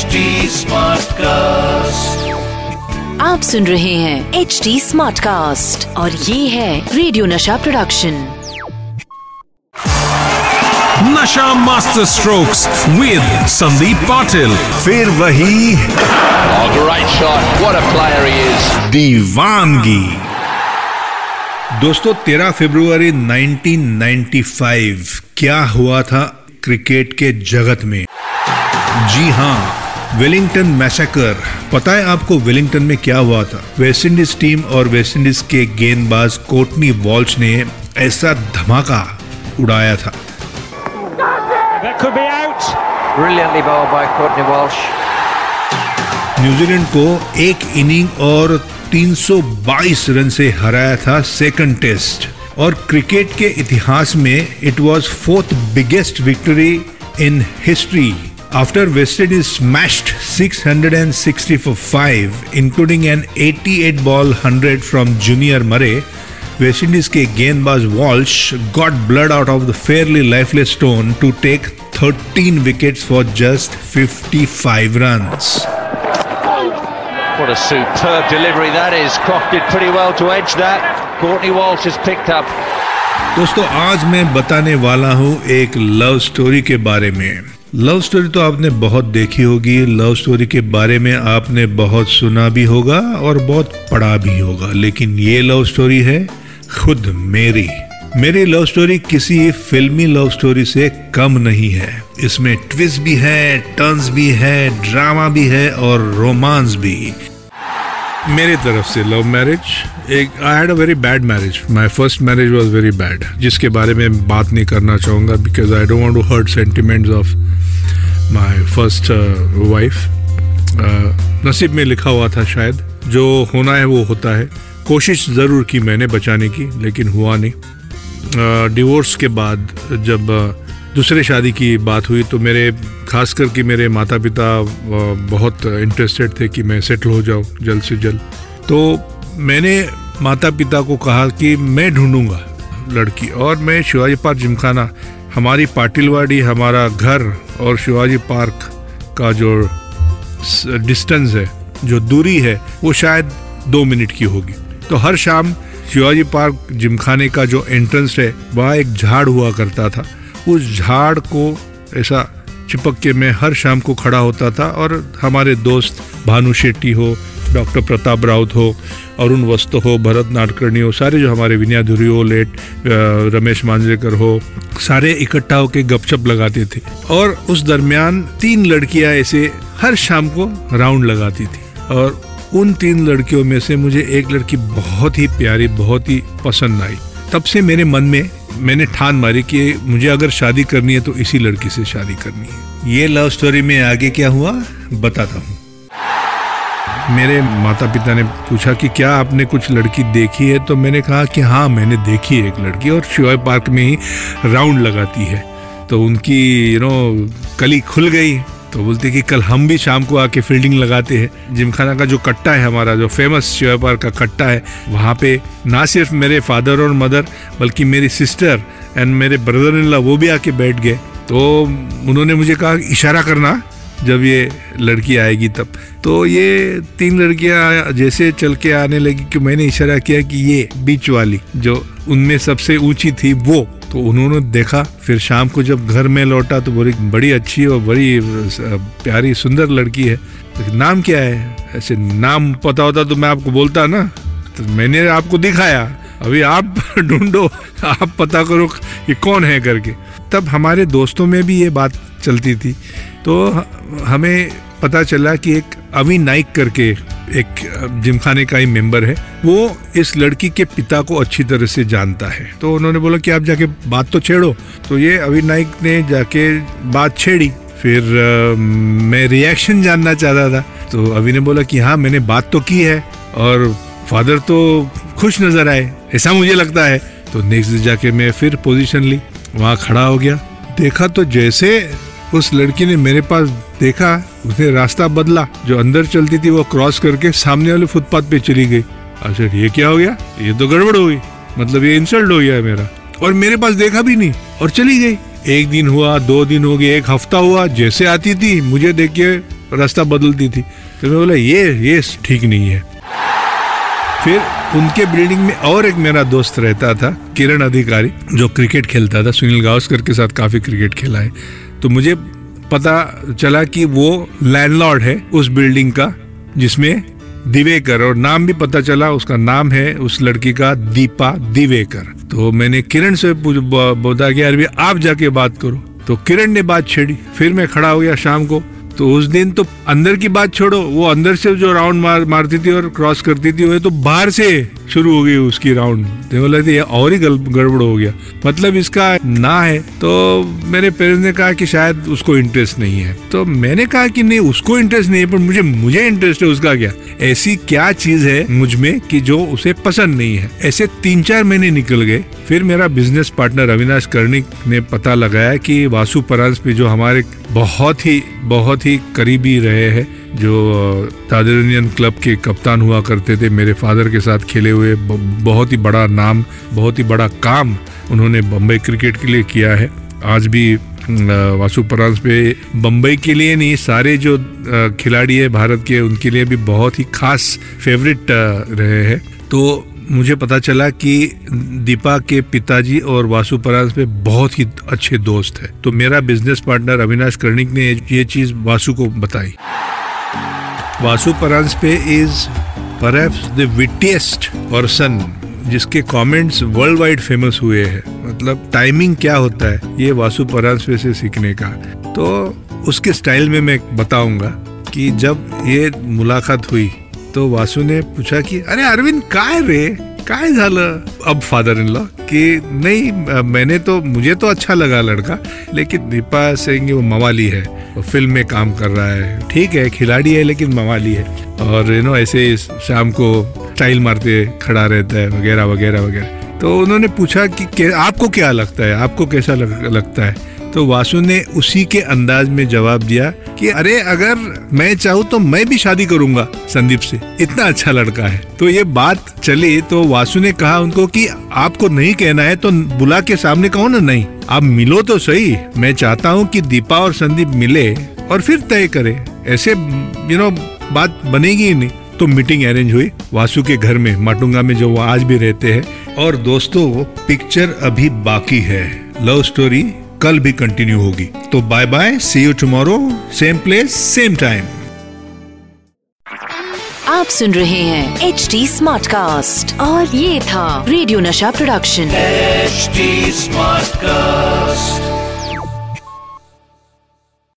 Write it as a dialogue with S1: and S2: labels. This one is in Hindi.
S1: HD Smartcast.
S2: आप सुन रहे हैं एच डी स्मार्ट कास्ट और ये है radio Nasha production
S3: Nasha master strokes with Sandeep Patil फिर वही
S4: Oh, great shot. What a player he
S3: दीवानगी। दोस्तों 13 फरवरी 1995 क्या हुआ था क्रिकेट के जगत में? जी हाँ वेलिंगटन मैसेकर। पता है आपको वेलिंगटन में क्या हुआ था? वेस्ट इंडीज टीम और वेस्ट इंडीज के गेंदबाज कोटनी वॉल्श ने ऐसा धमाका उड़ाया था।
S5: That could be out.
S6: Brilliantly bowled by Courtney Walsh.
S3: New Zealand को एक इनिंग और 322 रन से हराया था सेकंड टेस्ट और क्रिकेट के इतिहास में it was fourth biggest victory in history After West Indies smashed 660 for 5 including an 88 ball 100 from junior Murray West Indies के गेंदबाज Walsh got blood out of the fairly lifeless stone to take 13 wickets for just 55 runs
S4: What a superb delivery that is. Croft did pretty well to edge that. Courtney Walsh has picked up.
S3: दोस्तों, आज मैं बताने वाला हूँ एक लव स्टोरी के बारे में। लव स्टोरी तो आपने बहुत देखी होगी। लव स्टोरी के बारे में आपने बहुत सुना भी होगा और बहुत पढ़ा भी होगा। लेकिन ये लव स्टोरी है खुद मेरी। मेरी लव स्टोरी किसी फिल्मी लव स्टोरी से कम नहीं है। इसमें ट्विस्ट भी है टर्न्स भी है ड्रामा भी है और रोमांस भी। मेरे तरफ़ से लव मैरिज एक I had a very bad marriage my first marriage was very bad जिसके बारे में बात नहीं करना चाहूँगा because I don't want to hurt sentiments of my first wife नसीब में लिखा हुआ था शायद जो होना है वो होता है। कोशिश ज़रूर की मैंने बचाने की लेकिन हुआ नहीं। डिवोर्स uh, के बाद जब अ, दूसरे शादी की बात हुई तो मेरे, खास करके मेरे माता पिता बहुत इंटरेस्टेड थे कि मैं सेटल हो जाऊँ जल्द से जल्द। तो मैंने माता पिता को कहा कि मैं ढूंढूँगा लड़की और मैं शिवाजी पार्क जिमखाना, हमारी पाटिलवाड़ी, हमारा घर और शिवाजी पार्क का जो डिस्टेंस है, जो दूरी है, वो शायद दो मिनट की होगी। तो हर शाम शिवाजी पार्क जिमखाने का जो एंट्रेंस है, वहाँ एक झाड़ हुआ करता था। उस झाड़ को, ऐसा चिपक के मैं हर शाम को खड़ा होता था और हमारे दोस्त भानु शेट्टी हो, डॉक्टर प्रताप राउत हो, अरुण वस्त हो, भरत नाटकर्णी हो, सारे जो हमारे विनया धुरी हो, लेट रमेश मांजरेकर हो, सारे इकट्ठा होकर गपशप लगाते थे। और उस दरमियान तीन लड़कियाँ ऐसे हर शाम को राउंड लगाती थी। और उन तीन लड़कियों में से मुझे एक लड़की बहुत ही प्यारी, बहुत ही पसंद आई। तब से मेरे मन में मैंने ठान मारी कि मुझे अगर शादी करनी है तो इसी लड़की से शादी करनी है। ये लव स्टोरी में आगे क्या हुआ बताता हूँ। मेरे माता पिता ने पूछा कि क्या आपने कुछ लड़की देखी है? तो मैंने कहा कि हाँ मैंने देखी है एक लड़की और शिवाय पार्क में ही राउंड लगाती है। तो उनकी यू नो कली खुल गई। तो बोलते कि कल हम भी शाम को आके फील्डिंग लगाते हैं। जिमखाना का जो कट्टा है हमारा, जो फ़ेमस शिवाय पार्क का कट्टा है, वहाँ पे ना सिर्फ़ मेरे फादर और मदर बल्कि मेरी सिस्टर एंड मेरे ब्रदर इन वो भी आके बैठ गए। तो उन्होंने मुझे कहा, इशारा करना जब ये लड़की आएगी तब। तो ये तीन लड़कियाँ जैसे चल के आने लगी कि मैंने इशारा किया कि ये बीच वाली, जो उनमें सबसे ऊँची थी वो। तो उन्होंने देखा, फिर शाम को जब घर में लौटा तो बोली, बड़ी अच्छी और बड़ी प्यारी, सुंदर लड़की है। तो नाम क्या है? ऐसे, नाम पता होता तो मैं आपको बोलता ना। तो मैंने आपको दिखाया, अभी आप ढूंढो, आप पता करो कि कौन है करके। तब हमारे दोस्तों में भी ये बात चलती थी। तो हमें पता चला कि एक अवी नाइक करके एक जिमखाने का ही मेंबर है वो इस लड़की के पिता को अच्छी तरह से जानता है। तो उन्होंने बोला कि आप जाके बात तो छेड़ो। तो ये अवी नाइक ने जाके बात छेड़ी फिर अ, मैं रिएक्शन जानना चाहता था। तो अभी ने बोला कि हाँ मैंने बात तो की है और फादर तो खुश नज़र आए ऐसा मुझे लगता है। तो नेक्स्ट डे जाके मैं फिर पोजीशन ली वहाँ खड़ा हो गया। देखा तो जैसे उस लड़की ने मेरे पास देखा उसने रास्ता बदला। जो अंदर चलती थी वो क्रॉस करके सामने वाले फुटपाथ पे चली गई। अच्छा ये क्या हो गया? ये तो गड़बड़ हो गई। मतलब ये इंसल्ट हो गया है मेरा। और मेरे पास देखा भी नहीं और चली गई। एक दिन हुआ, दो दिन हो गए, एक हफ़्ता हुआ, जैसे आती थी, मुझे देख के रास्ता बदलती थी। तो मैं बोला, ये ये ठीक नहीं है। फिर उनके बिल्डिंग में और एक मेरा दोस्त रहता था, किरण अधिकारी, जो क्रिकेट खेलता था। सुनील गावस्कर के साथ काफ़ी क्रिकेट खेला है। तो मुझे पता चला कि वो लैंडलॉर्ड है उस बिल्डिंग का, जिसमें दिवेकर, और नाम भी पता चला, उसका नाम है उस लड़की का दीपा दिवेकर। तो मैंने किरण से बोला कि अरे, आप जाके बात करो। तो किरण ने बात छेड़ी, फिर मैं खड़ा हो गया शाम को। तो उस दिन तो अंदर की बात छोड़ो, वो अंदर से जो राउंड मार, मारती थी और क्रॉस करती थी, वो तो बाहर से शुरू हो गई उसकी राउंड बोला ये और ही गड़बड़ हो गया। मतलब इसका ना है। तो मेरे पेरेंट्स ने कहा कि शायद उसको इंटरेस्ट नहीं है। तो मैंने कहा कि नहीं, उसको इंटरेस्ट नहीं है, पर मुझे मुझे इंटरेस्ट है उसका क्या? ऐसी क्या चीज़ है मुझमें कि जो उसे पसंद नहीं है? ऐसे तीन चार महीने निकल गए। फिर मेरा बिज़नेस पार्टनर अविनाश कर्णिक ने पता लगाया कि वासु परांस पे जो हमारे बहुत ही बहुत ही करीबी रहे हैं, जो दादर यूनियन क्लब के कप्तान हुआ करते थे, मेरे फादर के साथ खेले हुए बहुत ही बड़ा नाम, बहुत ही बड़ा काम उन्होंने बम्बई क्रिकेट के लिए किया है। आज भी वासु परांस पे बम्बई के लिए नहीं, सारे जो खिलाड़ी है भारत के, उनके लिए भी बहुत ही खास फेवरेट रहे हैं। तो मुझे पता चला कि दीपा के पिताजी और वासु परांस पे बहुत ही अच्छे दोस्त है। तो मेरा बिज़नेस पार्टनर अविनाश कर्णिक ने ये चीज़ वासु को बताई। Vasu Paranjape is perhaps the wittiest person जिसके कमेंट्स वर्ल्ड वाइड फ़ेमस हुए हैं। मतलब टाइमिंग क्या होता है, ये वासु परांस पे से सीखने का। तो उसके स्टाइल में मैं बताऊँगा कि जब ये मुलाकात हुई तो वासु ने पूछा कि अरे अरविंद काय रे? काय झालं? अब फादर इन लॉ कि नहीं मैंने तो मुझे तो अच्छा लगा लड़का लेकिन दीपा सिंह वो मवाली है। वो फ़िल्म में काम कर रहा है। ठीक है खिलाड़ी है लेकिन मवाली है। और यू नो ऐसे शाम को स्टाइल मारते खड़ा रहता है वगैरह वगैरह वगैरह। तो उन्होंने पूछा कि आपको क्या लगता है? आपको कैसा लग, लगता है? तो वासु ने उसी के अंदाज में जवाब दिया कि अरे, अगर मैं चाहूँ तो मैं भी शादी करूँगा, संदीप से। इतना अच्छा लड़का है। तो ये बात चली तो वासु ने कहा उनको कि आपको नहीं कहना है तो बुला के सामने कहो ना, नहीं, आप मिलो तो सही। मैं चाहता हूँ कि दीपा और संदीप मिले और फिर तय करे। ऐसे यू नो बात बनेगी ही नहीं। तो मीटिंग अरेंज हुई वासु के घर में, माटुंगा में, जो वो आज भी रहते हैं। और दोस्तों पिक्चर अभी बाकी है। लव स्टोरी कल भी कंटिन्यू होगी। तो bye bye see you tomorrow same place same time
S2: आप सुन रहे हैं एच डी स्मार्ट कास्ट और ये था radio Nasha production HD smart cast